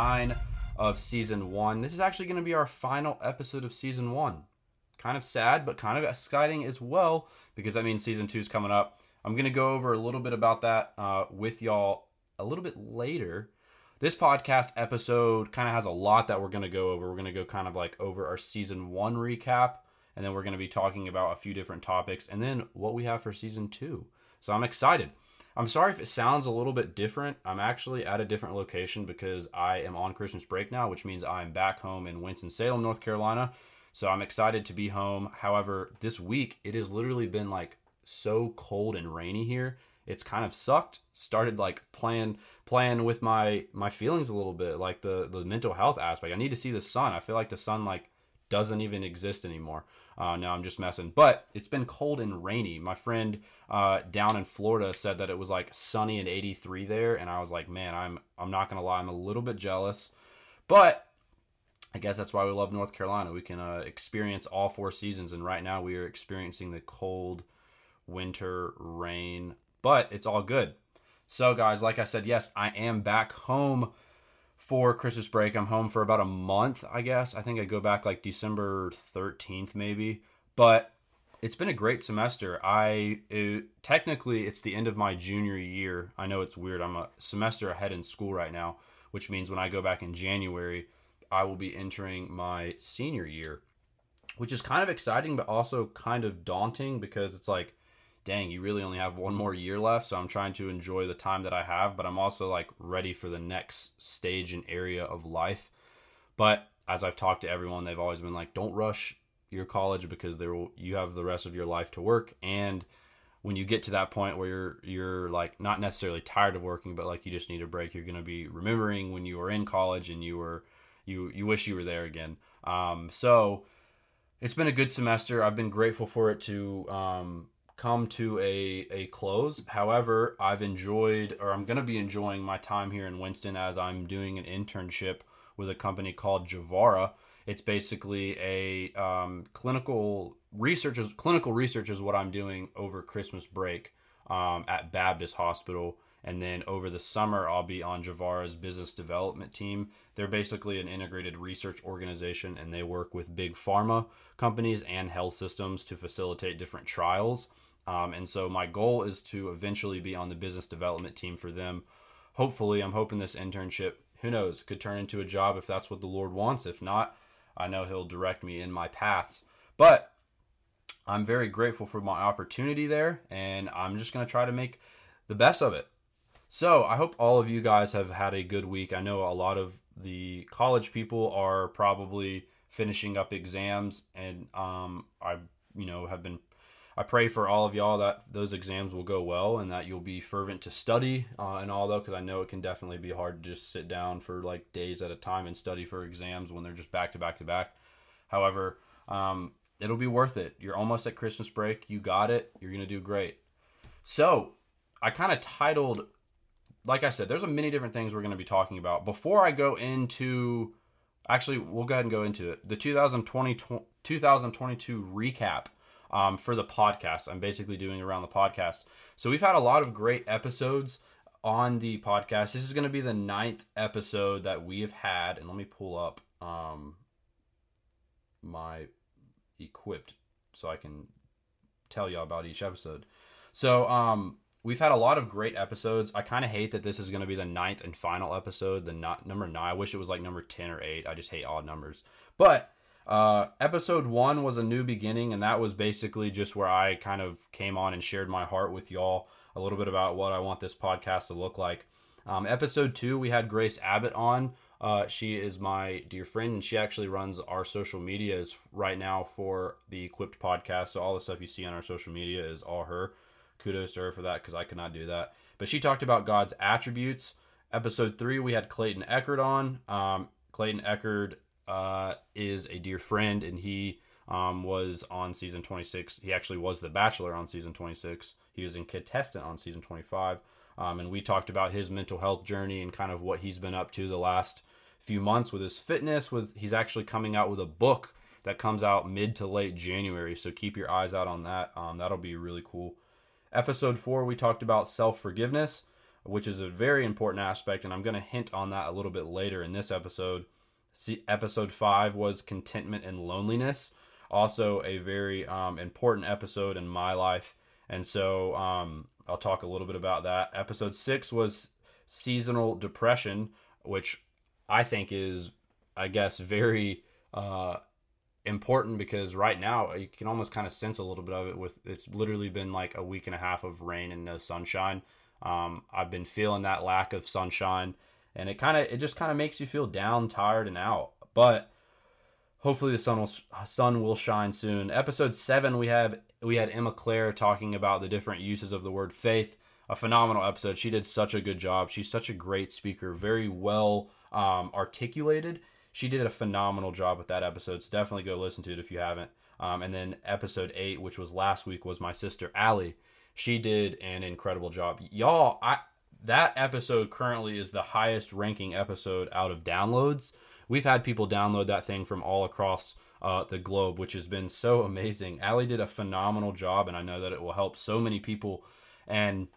nine of season one. This is actually going to be our final episode of season one. Kind of sad, but kind of exciting as well because that means season two is coming up. I'm going to go over a little bit about that uh, with y'all a little bit later. This podcast episode kind of has a lot that we're going to go over. We're going to go kind of like over our season one recap, and then we're going to be talking about a few different topics, and then what we have for season two. So I'm excited. I'm sorry if it sounds a little bit different. I'm actually at a different location because I am on Christmas break now, which means I'm back home in Winston-Salem, North Carolina. So I'm excited to be home. However, this week it has literally been like so cold and rainy here. It's kind of sucked. Started like playing playing with my my feelings a little bit, like the the mental health aspect. I need to see the sun. I feel like the sun like doesn't even exist anymore. Uh, no, I'm just messing. But it's been cold and rainy. My friend uh, down in Florida said that it was like sunny and 83 there, and I was like, man, I'm I'm not gonna lie, I'm a little bit jealous, but I guess that's why we love North Carolina. We can uh, experience all four seasons, and right now we are experiencing the cold winter rain, but it's all good. So, guys, like I said, yes, I am back home for Christmas break. I'm home for about a month, I guess. I think I go back like December 13th, maybe. But it's been a great semester. I it, technically it's the end of my junior year. I know it's weird. I'm a semester ahead in school right now, which means when I go back in January, I will be entering my senior year, which is kind of exciting but also kind of daunting because it's like dang, you really only have one more year left. So I'm trying to enjoy the time that I have, but I'm also like ready for the next stage and area of life. But as I've talked to everyone, they've always been like, don't rush your college because there will, you have the rest of your life to work. And when you get to that point where you're you're like not necessarily tired of working, but like you just need a break, you're gonna be remembering when you were in college and you were you you wish you were there again. Um, so it's been a good semester. I've been grateful for it to um, come to a, a close. However, I've enjoyed, or I'm going to be enjoying my time here in Winston as I'm doing an internship with a company called Javara. It's basically a um, clinical research. Is, clinical research is what I'm doing over Christmas break um, at Baptist Hospital. And then over the summer, I'll be on Javara's business development team. They're basically an integrated research organization and they work with big pharma companies and health systems to facilitate different trials. Um, and so my goal is to eventually be on the business development team for them. Hopefully, I'm hoping this internship, who knows, could turn into a job if that's what the Lord wants. If not, I know He'll direct me in my paths. But I'm very grateful for my opportunity there, and I'm just going to try to make the best of it. So I hope all of you guys have had a good week. I know a lot of the college people are probably finishing up exams, and um, I, you know, have been I pray for all of y'all that those exams will go well and that you'll be fervent to study uh, and all though because I know it can definitely be hard to just sit down for like days at a time and study for exams when they're just back to back to back. However, um, it'll be worth it. You're almost at Christmas break. You got it. You're gonna do great. So I kind of titled, like I said, there's a many different things we're gonna be talking about. Before I go into, actually, we'll go ahead and go into it. The 2020 2022 recap um, for the podcast. I'm basically doing around the podcast. So we've had a lot of great episodes on the podcast. This is going to be the ninth episode that we have had, and let me pull up um, my equipped so I can tell y'all about each episode. So um, we've had a lot of great episodes. I kind of hate that this is going to be the ninth and final episode, the not number nine. I wish it was like number ten or eight. I just hate odd numbers, but uh, episode one was a new beginning, and that was basically just where I kind of came on and shared my heart with y'all a little bit about what I want this podcast to look like. Um, episode two, we had Grace Abbott on. Uh, she is my dear friend, and she actually runs our social medias right now for the Equipped podcast. So all the stuff you see on our social media is all her. Kudos to her for that because I could not do that. But she talked about God's attributes. Episode three, we had Clayton Echard on. Um, Clayton Echard uh, is a dear friend, and he um, was on season 26. He actually was the Bachelor on season 26. He was in contestant on season 25. Um, and we talked about his mental health journey and kind of what he's been up to the last few months with his fitness. With he's actually coming out with a book that comes out mid to late January. So keep your eyes out on that. Um, that'll be really cool. Episode four, we talked about self forgiveness. which is a very important aspect, and I'm going to hint on that a little bit later in this episode. See, episode five was contentment and loneliness, also a very um, important episode in my life, and so um, I'll talk a little bit about that. Episode six was seasonal depression, which I think is, I guess, very uh, important because right now you can almost kind of sense a little bit of it with it's literally been like a week and a half of rain and no sunshine. Um, I've been feeling that lack of sunshine, and it kind of it just kind of makes you feel down, tired, and out. But hopefully the sun will sun will shine soon. Episode seven, we have we had Emma Claire talking about the different uses of the word faith. A phenomenal episode. She did such a good job. She's such a great speaker, very well um, articulated. She did a phenomenal job with that episode. So definitely go listen to it if you haven't. Um, and then episode eight, which was last week, was my sister Allie. She did an incredible job. Y'all, I that episode currently is the highest ranking episode out of downloads. We've had people download that thing from all across uh, the globe, which has been so amazing. Allie did a phenomenal job, and I know that it will help so many people. And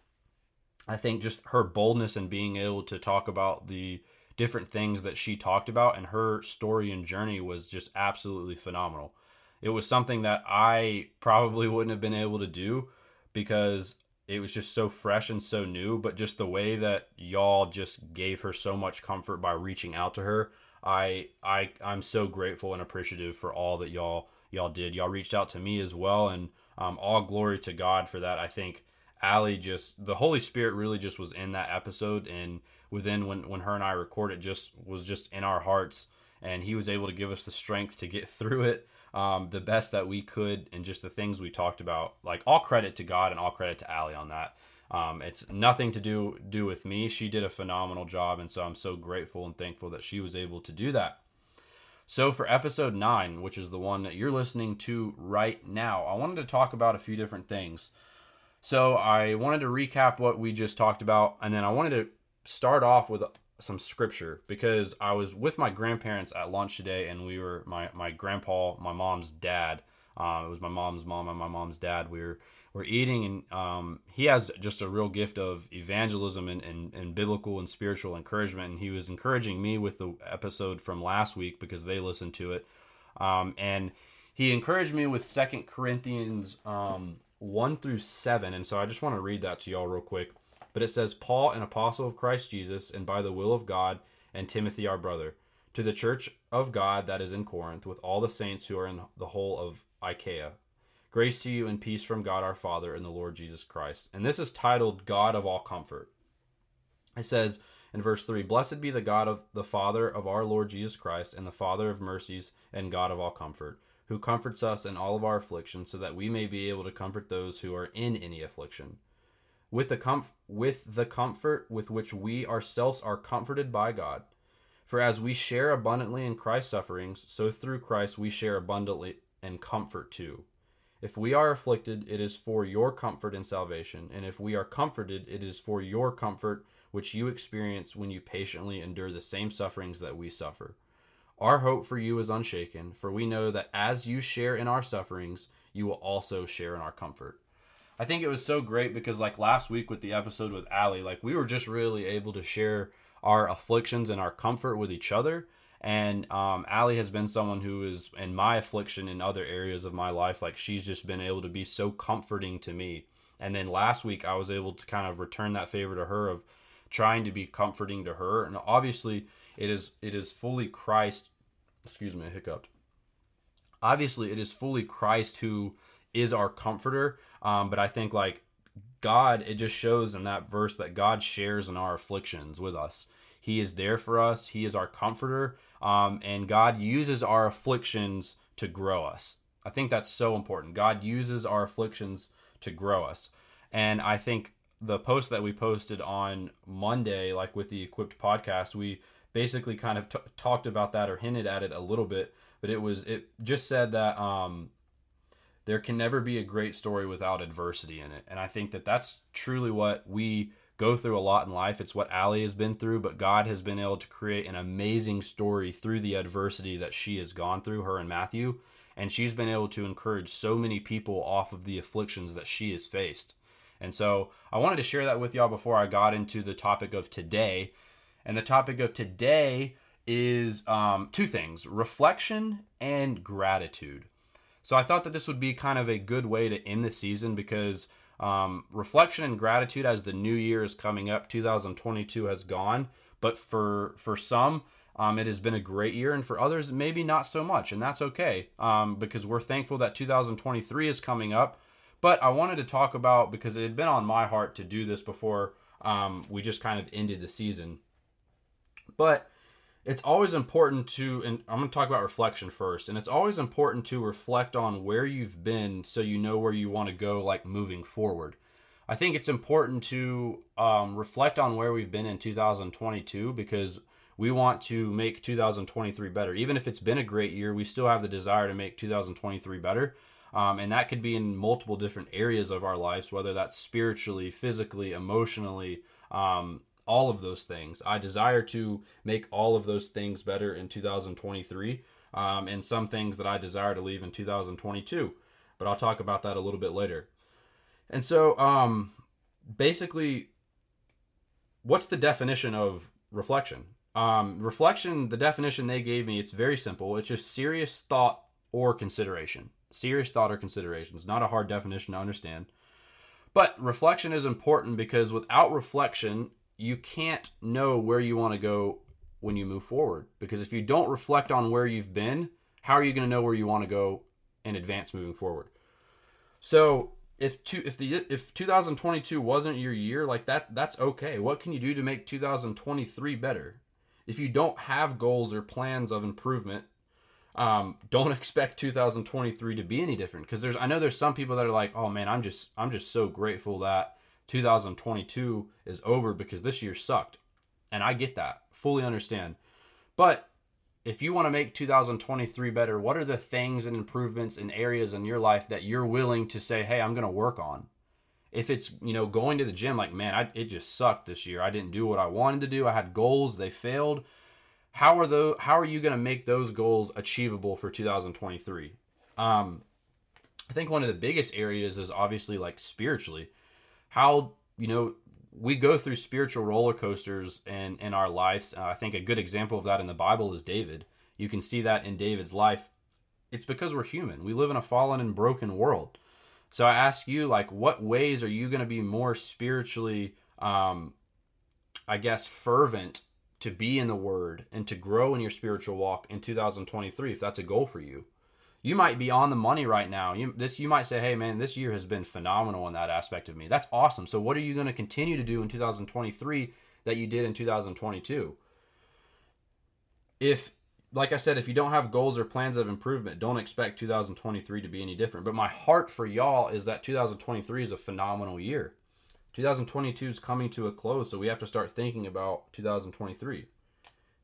I think just her boldness and being able to talk about the different things that she talked about and her story and journey was just absolutely phenomenal. It was something that I probably wouldn't have been able to do because it was just so fresh and so new, but just the way that y'all just gave her so much comfort by reaching out to her I I I'm so grateful and appreciative for all that y'all y'all did. Y'all reached out to me as well, and um, all glory to God for that. I think Allie just the Holy Spirit really just was in that episode, and within when when her and I recorded, just was just in our hearts, and He was able to give us the strength to get through it. Um, the best that we could, and just the things we talked about. Like all credit to God and all credit to Allie on that. Um, it's nothing to do do with me. She did a phenomenal job, and so I'm so grateful and thankful that she was able to do that. So for episode nine, which is the one that you're listening to right now, I wanted to talk about a few different things. So I wanted to recap what we just talked about, and then I wanted to start off with some scripture because I was with my grandparents at lunch today, and we were my my grandpa, my mom's dad. Um, it was my mom's mom and my mom's dad. We were we're eating, and um, he has just a real gift of evangelism and, and, and biblical and spiritual encouragement. And he was encouraging me with the episode from last week because they listened to it. Um, and he encouraged me with Second Corinthians um, 1 through 7. And so I just want to read that to y'all real quick. But it says, Paul, an apostle of Christ Jesus, and by the will of God, and Timothy, our brother, to the church of God that is in Corinth, with all the saints who are in the whole of Achaia Grace to you and peace from God our Father and the Lord Jesus Christ. And this is titled God of All Comfort. It says in verse 3 Blessed be the God of the Father of our Lord Jesus Christ, and the Father of mercies and God of all comfort, who comforts us in all of our affliction, so that we may be able to comfort those who are in any affliction. With the, comf- with the comfort with which we ourselves are comforted by God. For as we share abundantly in Christ's sufferings, so through Christ we share abundantly in comfort too. If we are afflicted, it is for your comfort and salvation. And if we are comforted, it is for your comfort, which you experience when you patiently endure the same sufferings that we suffer. Our hope for you is unshaken, for we know that as you share in our sufferings, you will also share in our comfort. I think it was so great because, like last week with the episode with Allie, like we were just really able to share our afflictions and our comfort with each other. And um, Allie has been someone who is in my affliction in other areas of my life. Like she's just been able to be so comforting to me. And then last week I was able to kind of return that favor to her of trying to be comforting to her. And obviously it is it is fully Christ. Excuse me, I hiccuped. Obviously it is fully Christ who is our comforter. Um, but I think like God, it just shows in that verse that God shares in our afflictions with us. He is there for us. He is our comforter. Um, and God uses our afflictions to grow us. I think that's so important. God uses our afflictions to grow us. And I think the post that we posted on Monday, like with the Equipped podcast, we basically kind of t- talked about that or hinted at it a little bit. But it was, it just said that um, there can never be a great story without adversity in it. And I think that that's truly what we go through a lot in life. It's what Allie has been through, but God has been able to create an amazing story through the adversity that she has gone through, her and Matthew. And she's been able to encourage so many people off of the afflictions that she has faced. And so I wanted to share that with y'all before I got into the topic of today. And the topic of today is um, two things reflection and gratitude. So I thought that this would be kind of a good way to end the season because um, reflection and gratitude as the new year is coming up, 2022 has gone. But for for some, um, it has been a great year, and for others, maybe not so much, and that's okay um, because we're thankful that 2023 is coming up. But I wanted to talk about because it had been on my heart to do this before um, we just kind of ended the season. But it's always important to, and I'm going to talk about reflection first, and it's always important to reflect on where you've been so you know where you want to go, like moving forward. I think it's important to um, reflect on where we've been in 2022 because we want to make 2023 better. Even if it's been a great year, we still have the desire to make 2023 better. Um, and that could be in multiple different areas of our lives, whether that's spiritually, physically, emotionally, um, all of those things. I desire to make all of those things better in 2023, um, and some things that I desire to leave in 2022. But I'll talk about that a little bit later. And so, um, basically, what's the definition of reflection? Um, reflection, the definition they gave me, it's very simple. It's just serious thought or consideration. Serious thought or consideration. It's not a hard definition to understand. But reflection is important because without reflection, you can't know where you want to go when you move forward. Because if you don't reflect on where you've been, how are you going to know where you want to go in advance moving forward? So if two, if the if 2022 wasn't your year, like that, that's okay. What can you do to make 2023 better? if you don't have goals or plans of improvement, um, don't expect 2023 to be any different. Because there's, I know there's some people that are like, oh man, I'm just, I'm just so grateful that 2022 is over because this year sucked, and I get that, fully understand. But if you want to make 2023 better, what are the things and improvements and areas in your life that you're willing to say, hey, I'm going to work on? if it's you know going to the gym like man I, it just sucked this year. I didn't do what i wanted to do. I had goals. They failed. How are those how are you going to make those goals achievable for 2023 um i think one of the biggest areas is obviously like spiritually how you know we go through spiritual roller coasters in in our lives. Uh, i think a good example of that in the bible is david. You can see that in david's life. It's because we're human. We live in a fallen and broken world. So I ask you, like, what ways are you going to be more spiritually, um, I guess, fervent to be in the Word and to grow in your spiritual walk in 2023, if that's a goal for you? You might be on the money right now. You this you might say, "Hey, man, this year has been phenomenal in that aspect of me." That's awesome. So, what are you going to continue to do in 2023 that you did in 2022? If like I said, if you don't have goals or plans of improvement, don't expect 2023 to be any different. But my heart for y'all is that 2023 is a phenomenal year. 2022 is coming to a close, so we have to start thinking about 2023.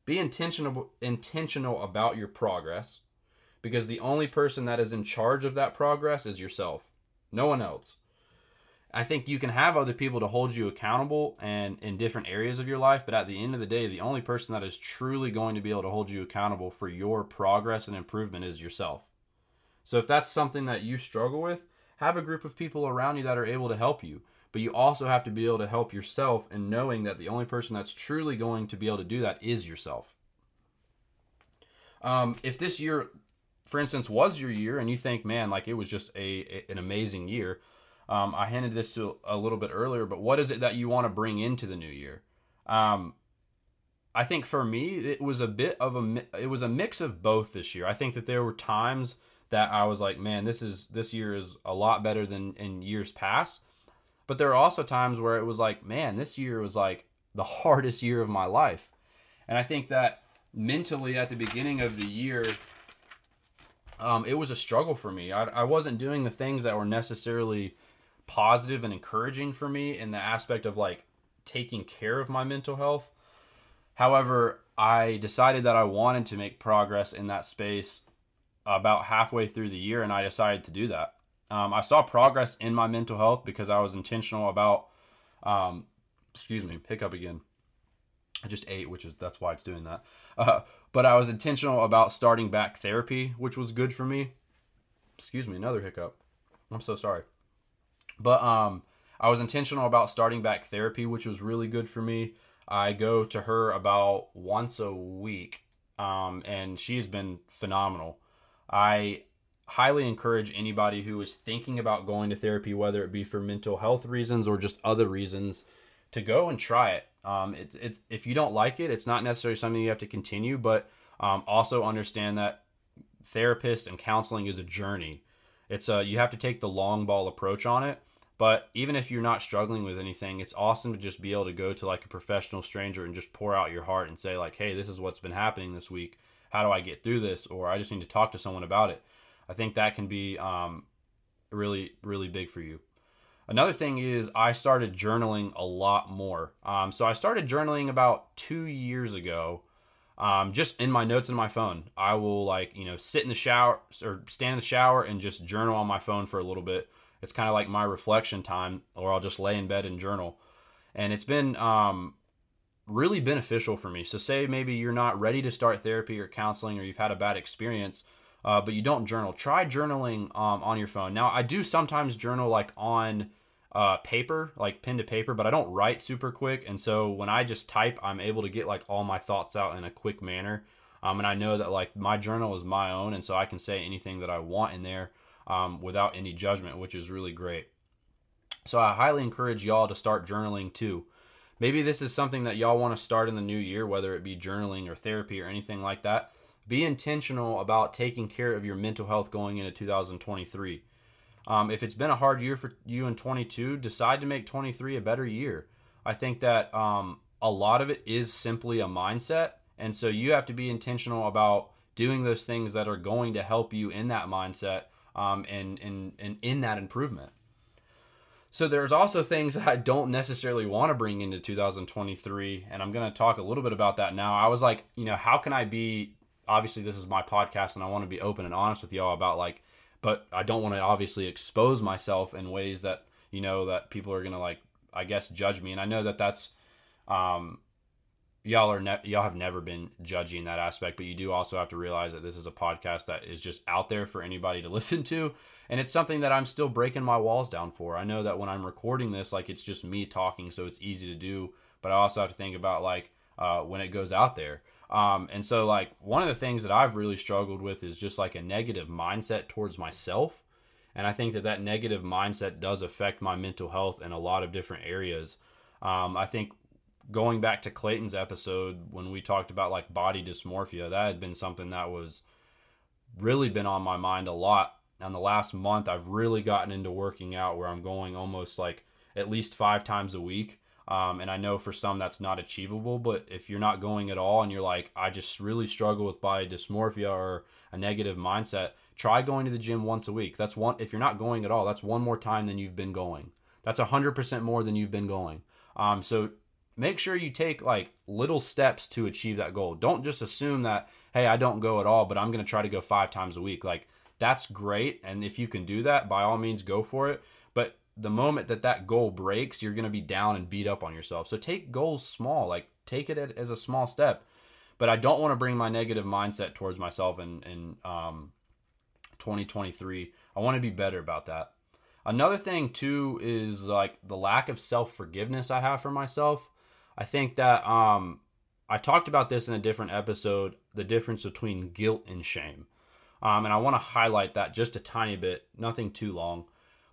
Be intentional intentional about your progress because the only person that is in charge of that progress is yourself. No one else. I think you can have other people to hold you accountable and in different areas of your life, but at the end of the day, the only person that is truly going to be able to hold you accountable for your progress and improvement is yourself. So if that's something that you struggle with, have a group of people around you that are able to help you. But you also have to be able to help yourself in knowing that the only person that's truly going to be able to do that is yourself. Um, if this year, for instance, was your year and you think, man, like it was just a, an amazing year, um, I hinted this to a little bit earlier, but what is it that you want to bring into the new year? Um, I think for me, it was a bit of a it was a mix of both this year. I think that there were times that I was like, man, this is this year is a lot better than in years past. But there are also times where it was like, man, this year was like the hardest year of my life. And I think that mentally at the beginning of the year, um, it was a struggle for me. I, I wasn't doing the things that were necessarily positive and encouraging for me in the aspect of like taking care of my mental health. However, I decided that I wanted to make progress in that space about halfway through the year, and I decided to do that. Um, I saw progress in my mental health because I was intentional about, um, excuse me, hiccup again. I just ate, which is that's why it's doing that. Uh, but I was intentional about starting back therapy, which was good for me. Excuse me, another hiccup. I'm so sorry. But um, I was intentional about starting back therapy, which was really good for me. I go to her about once a week, um, and she's been phenomenal. I highly encourage anybody who is thinking about going to therapy, whether it be for mental health reasons or just other reasons, to go and try it. Um, it, it if you don't like it, it's not necessarily something you have to continue, but um, also understand that therapist and counseling is a journey. It's a you have to take the long ball approach on it. But even if you're not struggling with anything, it's awesome to just be able to go to like a professional stranger and just pour out your heart and say like, "Hey, this is what's been happening this week. How do I get through this?" Or I just need to talk to someone about it. I think that can be um, really, really big for you. Another thing is I started journaling a lot more. Um, so I started journaling about two years ago, um, just in my notes in my phone. I will like you know sit in the shower or stand in the shower and just journal on my phone for a little bit. It's kind of like my reflection time, or I'll just lay in bed and journal. And it's been um, really beneficial for me. So say maybe you're not ready to start therapy or counseling, or you've had a bad experience uh, but you don't journal. Try journaling um, on your phone. Now, I do sometimes journal like on uh, paper, like pen to paper, but I don't write super quick. And so when I just type, I'm able to get like all my thoughts out in a quick manner. Um, and I know that like my journal is my own, and so I can say anything that I want in there um, without any judgment, which is really great. So I highly encourage y'all to start journaling too. Maybe this is something that y'all want to start in the new year, whether it be journaling or therapy or anything like that be intentional about taking care of your mental health going into 2023. Um, if it's been a hard year for you in 22, decide to make 23 a better year. I think that um, a lot of it is simply a mindset. And so you have to be intentional about doing those things that are going to help you in that mindset um, and, and, and in that improvement. So there's also things that I don't necessarily want to bring into 2023, and I'm going to talk a little bit about that now. I was like, you know, how can I be obviously this is my podcast and I want to be open and honest with y'all about like but I don't want to obviously expose myself in ways that you know that people are to like I guess judge me and I know that that's um y'all are ne- y'all have never been judging that aspect but you do also have to realize that this is a podcast that is just out there for anybody to listen to and it's something that I'm still breaking my walls down for. I know that when I'm recording this like it's just me talking so it's easy to do but I also have to think about like uh, when it goes out there um, and so, like, one of the things that I've really struggled with is just like a negative mindset towards myself. And I think that that negative mindset does affect my mental health in a lot of different areas. Um, I think going back to Clayton's episode when we talked about like body dysmorphia, that had been something that was really been on my mind a lot. And the last month, I've really gotten into working out where I'm going almost like at least five times a week. Um, and I know for some that's not achievable, but if you're not going at all and you're like, I just really struggle with body dysmorphia or a negative mindset, try going to the gym once a week. That's one, if you're not going at all, that's one more time than you've been going. That's 100% more than you've been going. Um, so make sure you take like little steps to achieve that goal. Don't just assume that, hey, I don't go at all, but I'm going to try to go five times a week. Like, that's great. And if you can do that, by all means, go for it. The moment that that goal breaks, you're going to be down and beat up on yourself. So take goals small, like take it as a small step. But I don't want to bring my negative mindset towards myself in in um, 2023. I want to be better about that. Another thing too is like the lack of self forgiveness I have for myself. I think that um, I talked about this in a different episode. The difference between guilt and shame, um, and I want to highlight that just a tiny bit. Nothing too long.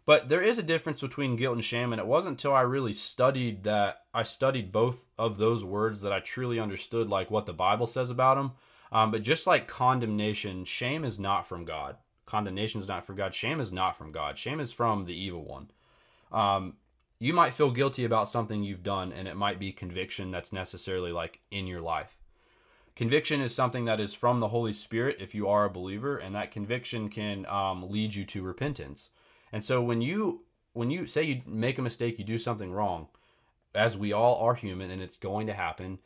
But there is a difference between guilt and shame, and it wasn't until I really studied that I studied both of those words that I truly understood like what the Bible says about them. Um, but just like condemnation, shame is not from God. Condemnation is not from God. Shame is not from God. Shame is from the evil one. Um, you might feel guilty about something you've done, and it might be conviction that's necessarily like in your life. Conviction is something that is from the Holy Spirit if you are a believer, and that conviction can um, lead you to repentance. And so when you when you say you make a mistake, you do something wrong, as we all are human and it's going to happen,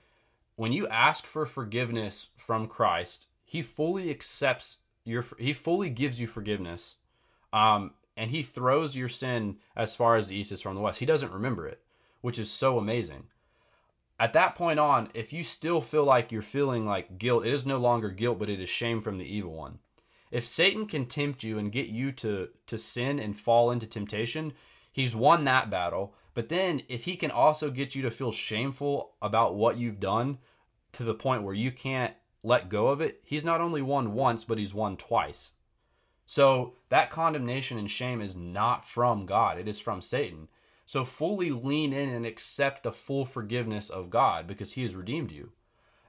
when you ask for forgiveness from Christ, he fully accepts your he fully gives you forgiveness. Um, and he throws your sin as far as the east is from the west. He doesn't remember it, which is so amazing. At that point on, if you still feel like you're feeling like guilt, it is no longer guilt, but it is shame from the evil one. If Satan can tempt you and get you to to sin and fall into temptation, he's won that battle. But then if he can also get you to feel shameful about what you've done to the point where you can't let go of it, he's not only won once, but he's won twice. So that condemnation and shame is not from God, it is from Satan. So fully lean in and accept the full forgiveness of God because he has redeemed you.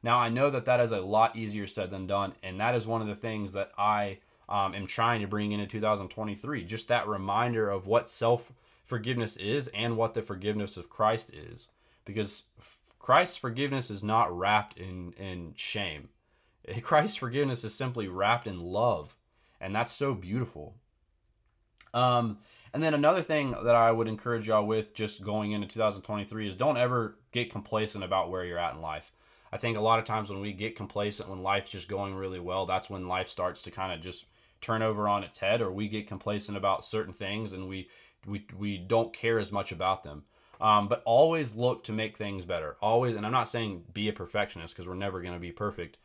Now, I know that that is a lot easier said than done, and that is one of the things that I um, am trying to bring into 2023. Just that reminder of what self forgiveness is and what the forgiveness of Christ is. Because Christ's forgiveness is not wrapped in, in shame, Christ's forgiveness is simply wrapped in love, and that's so beautiful. Um, and then another thing that I would encourage y'all with just going into 2023 is don't ever get complacent about where you're at in life. I think a lot of times when we get complacent when life's just going really well, that's when life starts to kind of just turn over on its head or we get complacent about certain things and we we we don't care as much about them. Um, but always look to make things better. Always, and I'm not saying be a perfectionist because we're never going to be perfect,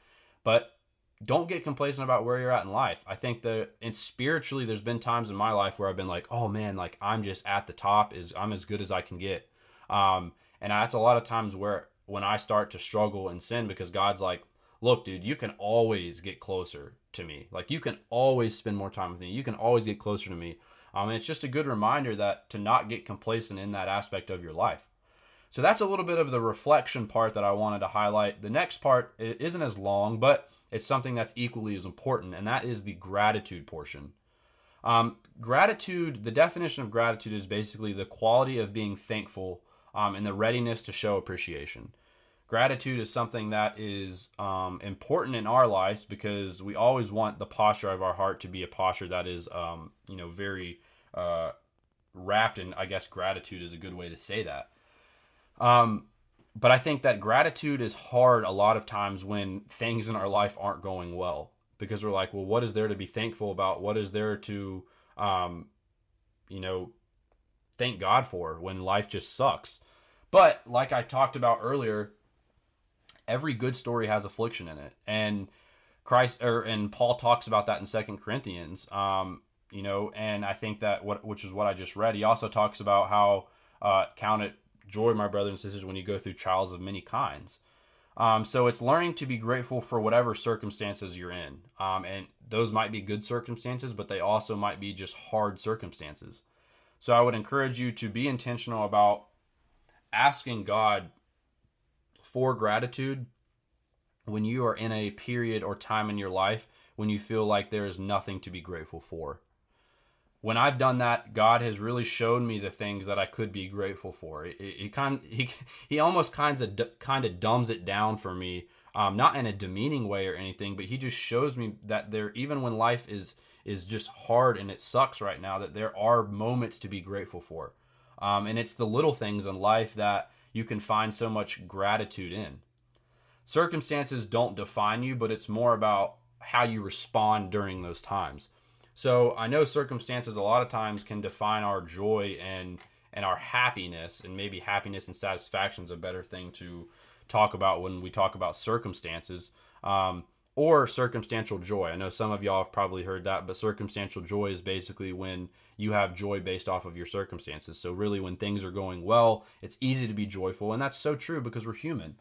but don't get complacent about where you're at in life. I think that and spiritually, there's been times in my life where I've been like, oh man, like I'm just at the top. Is I'm as good as I can get. Um, and that's a lot of times where when I start to struggle and sin because God's like, look, dude, you can always get closer to me. Like you can always spend more time with me. You can always get closer to me. Um, and it's just a good reminder that to not get complacent in that aspect of your life. So that's a little bit of the reflection part that I wanted to highlight. The next part isn't as long, but it's something that's equally as important, and that is the gratitude portion. Um, gratitude, the definition of gratitude is basically the quality of being thankful um, and the readiness to show appreciation. Gratitude is something that is um, important in our lives because we always want the posture of our heart to be a posture that is, um, you know, very uh, wrapped in, I guess, gratitude is a good way to say that. Um, but I think that gratitude is hard a lot of times when things in our life aren't going well because we're like, well, what is there to be thankful about? What is there to, um, you know, thank God for when life just sucks? But like I talked about earlier, every good story has affliction in it, and Christ or and Paul talks about that in Second Corinthians. Um, you know, and I think that what which is what I just read. He also talks about how uh, count it joy, my brothers and sisters, when you go through trials of many kinds. Um, so it's learning to be grateful for whatever circumstances you're in. Um, and those might be good circumstances, but they also might be just hard circumstances. So I would encourage you to be intentional about asking God for gratitude when you are in a period or time in your life when you feel like there is nothing to be grateful for when I've done that, God has really shown me the things that I could be grateful for. He kind he he almost kinds of kind of dumbs it down for me, um, not in a demeaning way or anything, but he just shows me that there, even when life is is just hard and it sucks right now, that there are moments to be grateful for, um, and it's the little things in life that you can find so much gratitude in. Circumstances don't define you, but it's more about how you respond during those times. So I know circumstances a lot of times can define our joy and and our happiness, and maybe happiness and satisfaction is a better thing to talk about when we talk about circumstances. Um, or circumstantial joy. I know some of y'all have probably heard that, but circumstantial joy is basically when you have joy based off of your circumstances. So, really, when things are going well, it's easy to be joyful. And that's so true because we're human.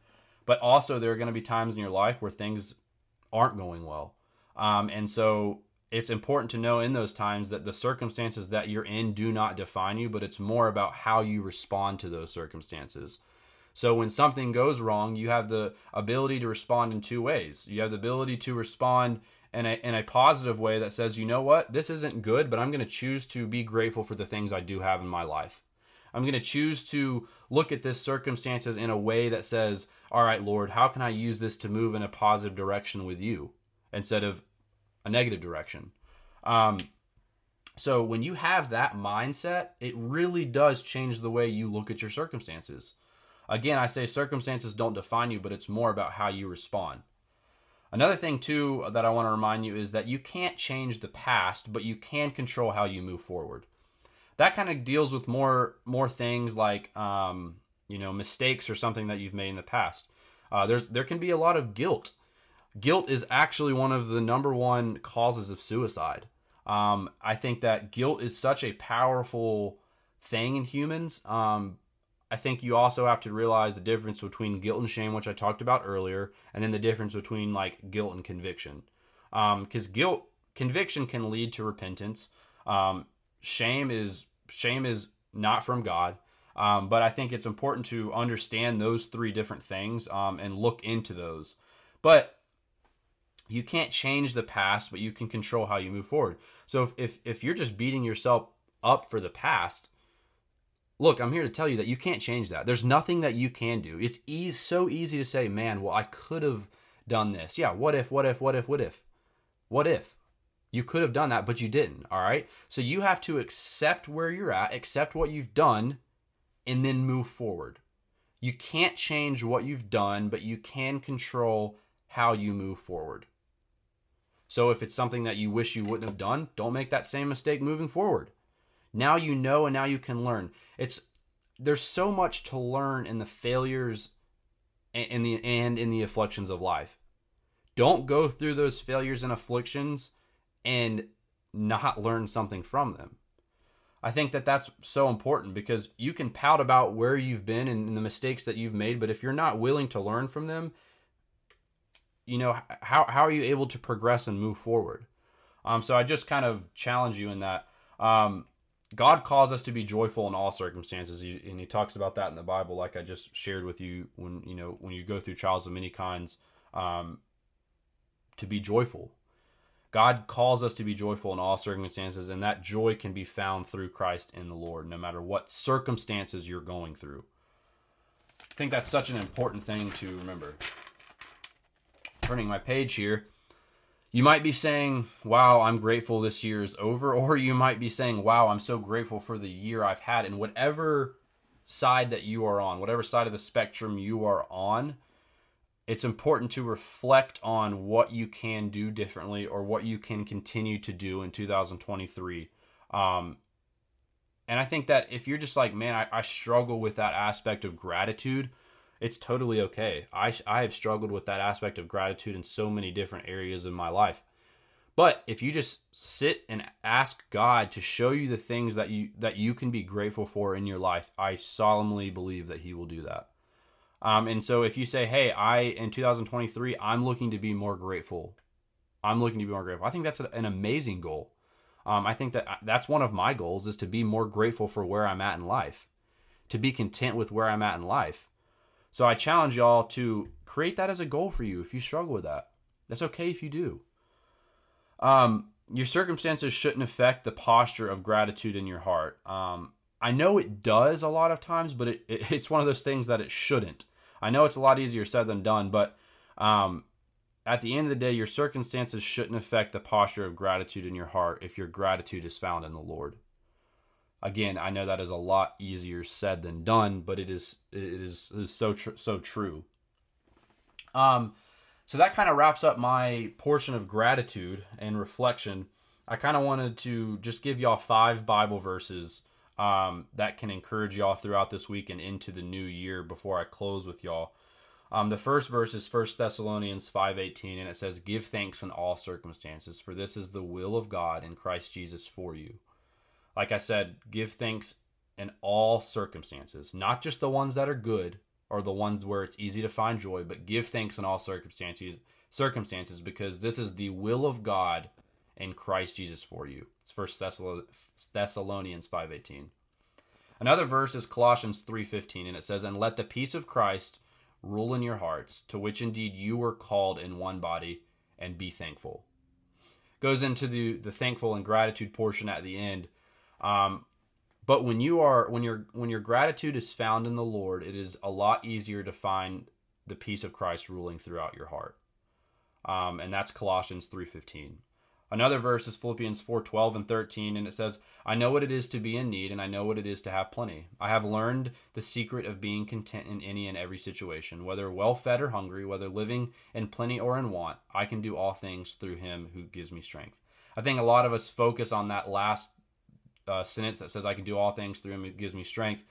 But also, there are going to be times in your life where things aren't going well. Um, and so, it's important to know in those times that the circumstances that you're in do not define you, but it's more about how you respond to those circumstances. So when something goes wrong, you have the ability to respond in two ways. You have the ability to respond in a, in a positive way that says, you know what, this isn't good, but I'm going to choose to be grateful for the things I do have in my life. I'm going to choose to look at this circumstances in a way that says, all right, Lord, how can I use this to move in a positive direction with you? Instead of a negative direction. Um, so when you have that mindset, it really does change the way you look at your circumstances. Again, I say circumstances don't define you, but it's more about how you respond. Another thing, too, that I want to remind you is that you can't change the past, but you can control how you move forward. That kind of deals with more more things like um, you know mistakes or something that you've made in the past. Uh, there's there can be a lot of guilt guilt is actually one of the number one causes of suicide. Um, I think that guilt is such a powerful thing in humans. Um, I think you also have to realize the difference between guilt and shame, which I talked about earlier, and then the difference between like guilt and conviction. Because um, guilt, conviction can lead to repentance. Um, shame is shame is not from God. Um, but I think it's important to understand those three different things um, and look into those. But you can't change the past, but you can control how you move forward. So if, if, if you're just beating yourself up for the past, look, I'm here to tell you that you can't change that. There's nothing that you can do. It's so easy to say, man, well, I could have done this. Yeah, what if, what if, what if, what if? What if? You could have done that, but you didn't. All right. So you have to accept where you're at, accept what you've done, and then move forward. You can't change what you've done, but you can control how you move forward. So if it's something that you wish you wouldn't have done, don't make that same mistake moving forward. Now you know and now you can learn. It's there's so much to learn in the failures and the and in the afflictions of life. Don't go through those failures and afflictions and not learn something from them. I think that that's so important because you can pout about where you've been and the mistakes that you've made, but if you're not willing to learn from them, you know how how are you able to progress and move forward? Um, so I just kind of challenge you in that. Um, God calls us to be joyful in all circumstances, and He talks about that in the Bible, like I just shared with you. When you know when you go through trials of many kinds, um, to be joyful. God calls us to be joyful in all circumstances, and that joy can be found through Christ in the Lord, no matter what circumstances you're going through. I think that's such an important thing to remember. Turning my page here, you might be saying, Wow, I'm grateful this year is over, or you might be saying, Wow, I'm so grateful for the year I've had. And whatever side that you are on, whatever side of the spectrum you are on, it's important to reflect on what you can do differently or what you can continue to do in 2023. Um, and I think that if you're just like, man, I, I, struggle with that aspect of gratitude, it's totally okay. I, I have struggled with that aspect of gratitude in so many different areas of my life. But if you just sit and ask God to show you the things that you that you can be grateful for in your life, I solemnly believe that he will do that. Um, and so if you say, hey, I in 2023, I'm looking to be more grateful. I'm looking to be more grateful. I think that's an amazing goal. Um, I think that uh, that's one of my goals is to be more grateful for where I'm at in life, to be content with where I'm at in life. So I challenge y'all to create that as a goal for you if you struggle with that. That's okay if you do. Um, your circumstances shouldn't affect the posture of gratitude in your heart. Um, I know it does a lot of times, but it, it, it's one of those things that it shouldn't. I know it's a lot easier said than done, but um, at the end of the day, your circumstances shouldn't affect the posture of gratitude in your heart if your gratitude is found in the Lord. Again, I know that is a lot easier said than done, but it is it is, so tr- so true. Um, so that kind of wraps up my portion of gratitude and reflection. I kind of wanted to just give y'all five Bible verses um, that can encourage y'all throughout this week and into the new year before I close with y'all. Um, the first verse is 1 Thessalonians 5.18, and it says, Give thanks in all circumstances, for this is the will of God in Christ Jesus for you. Like I said, give thanks in all circumstances, not just the ones that are good or the ones where it's easy to find joy, but give thanks in all circumstances circumstances because this is the will of God in Christ Jesus for you. It's First Thessalonians 5:18. Another verse is Colossians 3:15 and it says, "And let the peace of Christ rule in your hearts, to which indeed you were called in one body, and be thankful." Goes into the the thankful and gratitude portion at the end. Um, but when you are when your when your gratitude is found in the Lord, it is a lot easier to find the peace of Christ ruling throughout your heart. Um, and that's Colossians 3:15. Another verse is Philippians 4 12 and 13, and it says, I know what it is to be in need, and I know what it is to have plenty. I have learned the secret of being content in any and every situation, whether well fed or hungry, whether living in plenty or in want. I can do all things through him who gives me strength. I think a lot of us focus on that last uh, sentence that says, I can do all things through him gives me strength.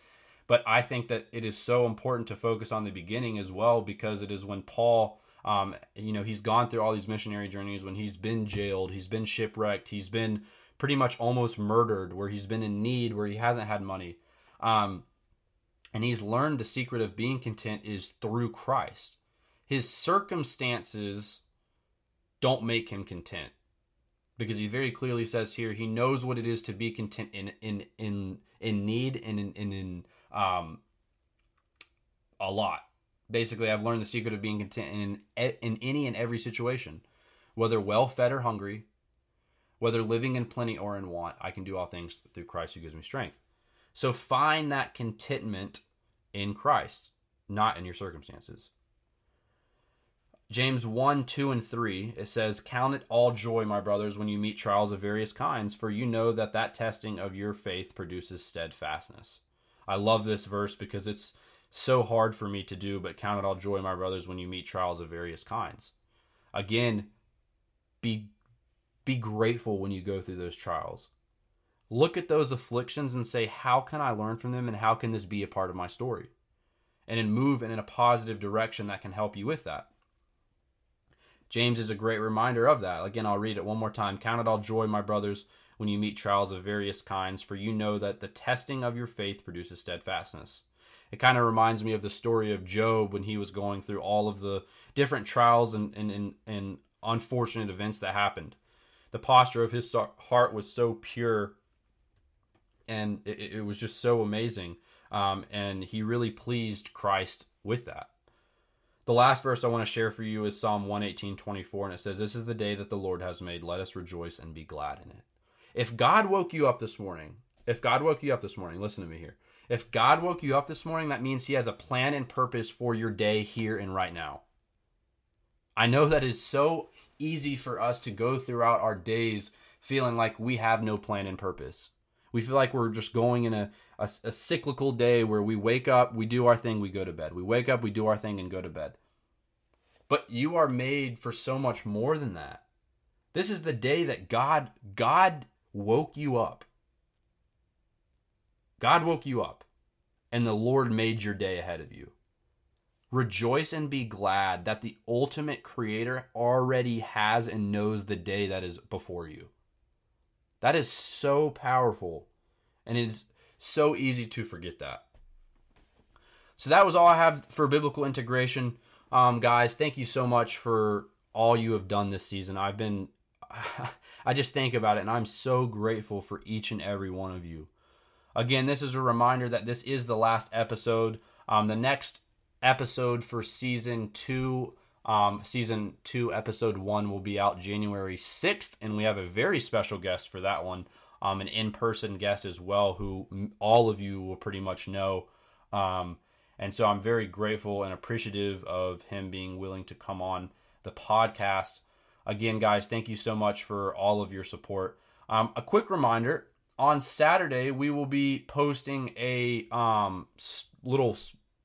But I think that it is so important to focus on the beginning as well, because it is when Paul um, you know, he's gone through all these missionary journeys when he's been jailed, he's been shipwrecked, he's been pretty much almost murdered, where he's been in need, where he hasn't had money. Um, and he's learned the secret of being content is through Christ. His circumstances don't make him content because he very clearly says here he knows what it is to be content in in in in need and in, in, in um a lot. Basically i've learned the secret of being content in in any and every situation. Whether well fed or hungry whether living in plenty or in want i can do all things through christ who gives me strength. So find that contentment in christ not in your circumstances James 1, 2, and 3, it says, Count it all joy, my brothers, when you meet trials of various kinds, for you know that that testing of your faith produces steadfastness. I love this verse because it's so hard for me to do, but count it all joy, my brothers, when you meet trials of various kinds. Again, be, be grateful when you go through those trials. Look at those afflictions and say, How can I learn from them, and how can this be a part of my story? And then move in a positive direction that can help you with that. James is a great reminder of that. Again, I'll read it one more time. Count it all joy, my brothers, when you meet trials of various kinds, for you know that the testing of your faith produces steadfastness. It kind of reminds me of the story of Job when he was going through all of the different trials and, and, and, and unfortunate events that happened. The posture of his heart was so pure and it, it was just so amazing. Um, and he really pleased Christ with that. The last verse I want to share for you is Psalm 118, 24, and it says, This is the day that the Lord has made. Let us rejoice and be glad in it. If God woke you up this morning, if God woke you up this morning, listen to me here. If God woke you up this morning, that means He has a plan and purpose for your day here and right now. I know that is so easy for us to go throughout our days feeling like we have no plan and purpose. We feel like we're just going in a, a, a, cyclical day where we wake up, we do our thing, we go to bed. We wake up, we do our thing, and go to bed. But you are made for so much more than that. This is the day that God God woke you up. God woke you up, and the Lord made your day ahead of you. Rejoice and be glad that the ultimate creator already has and knows the day that is before you. That is so powerful. And it's so easy to forget that. So that was all I have for biblical integration. Um, guys, thank you so much for all you have done this season. I've been, I just think about it and I'm so grateful for each and every one of you. Again, this is a reminder that this is the last episode. Um, the next episode for season two um, season two, episode one will be out January 6th, and we have a very special guest for that one, um, an in person guest as well, who all of you will pretty much know. Um, and so I'm very grateful and appreciative of him being willing to come on the podcast. Again, guys, thank you so much for all of your support. Um, a quick reminder on Saturday, we will be posting a um, little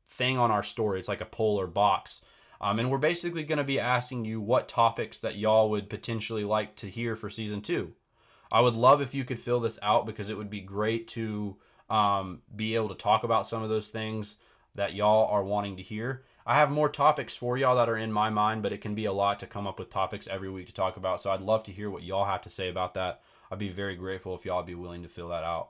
thing on our story. It's like a poll or box um, and we're basically going to be asking you what topics that y'all would potentially like to hear for season two. I would love if you could fill this out because it would be great to um, be able to talk about some of those things that y'all are wanting to hear. I have more topics for y'all that are in my mind, but it can be a lot to come up with topics every week to talk about. So I'd love to hear what y'all have to say about that. I'd be very grateful if y'all be willing to fill that out.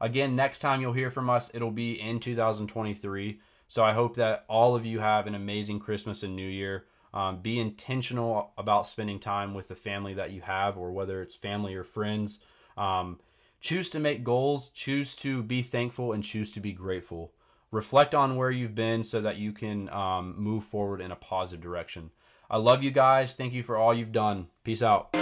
Again, next time you'll hear from us, it'll be in 2023. So I hope that all of you have an amazing Christmas and New Year. Um, be intentional about spending time with the family that you have, or whether it's family or friends. Um, choose to make goals, choose to be thankful, and choose to be grateful. Reflect on where you've been so that you can um, move forward in a positive direction. I love you guys. Thank you for all you've done. Peace out.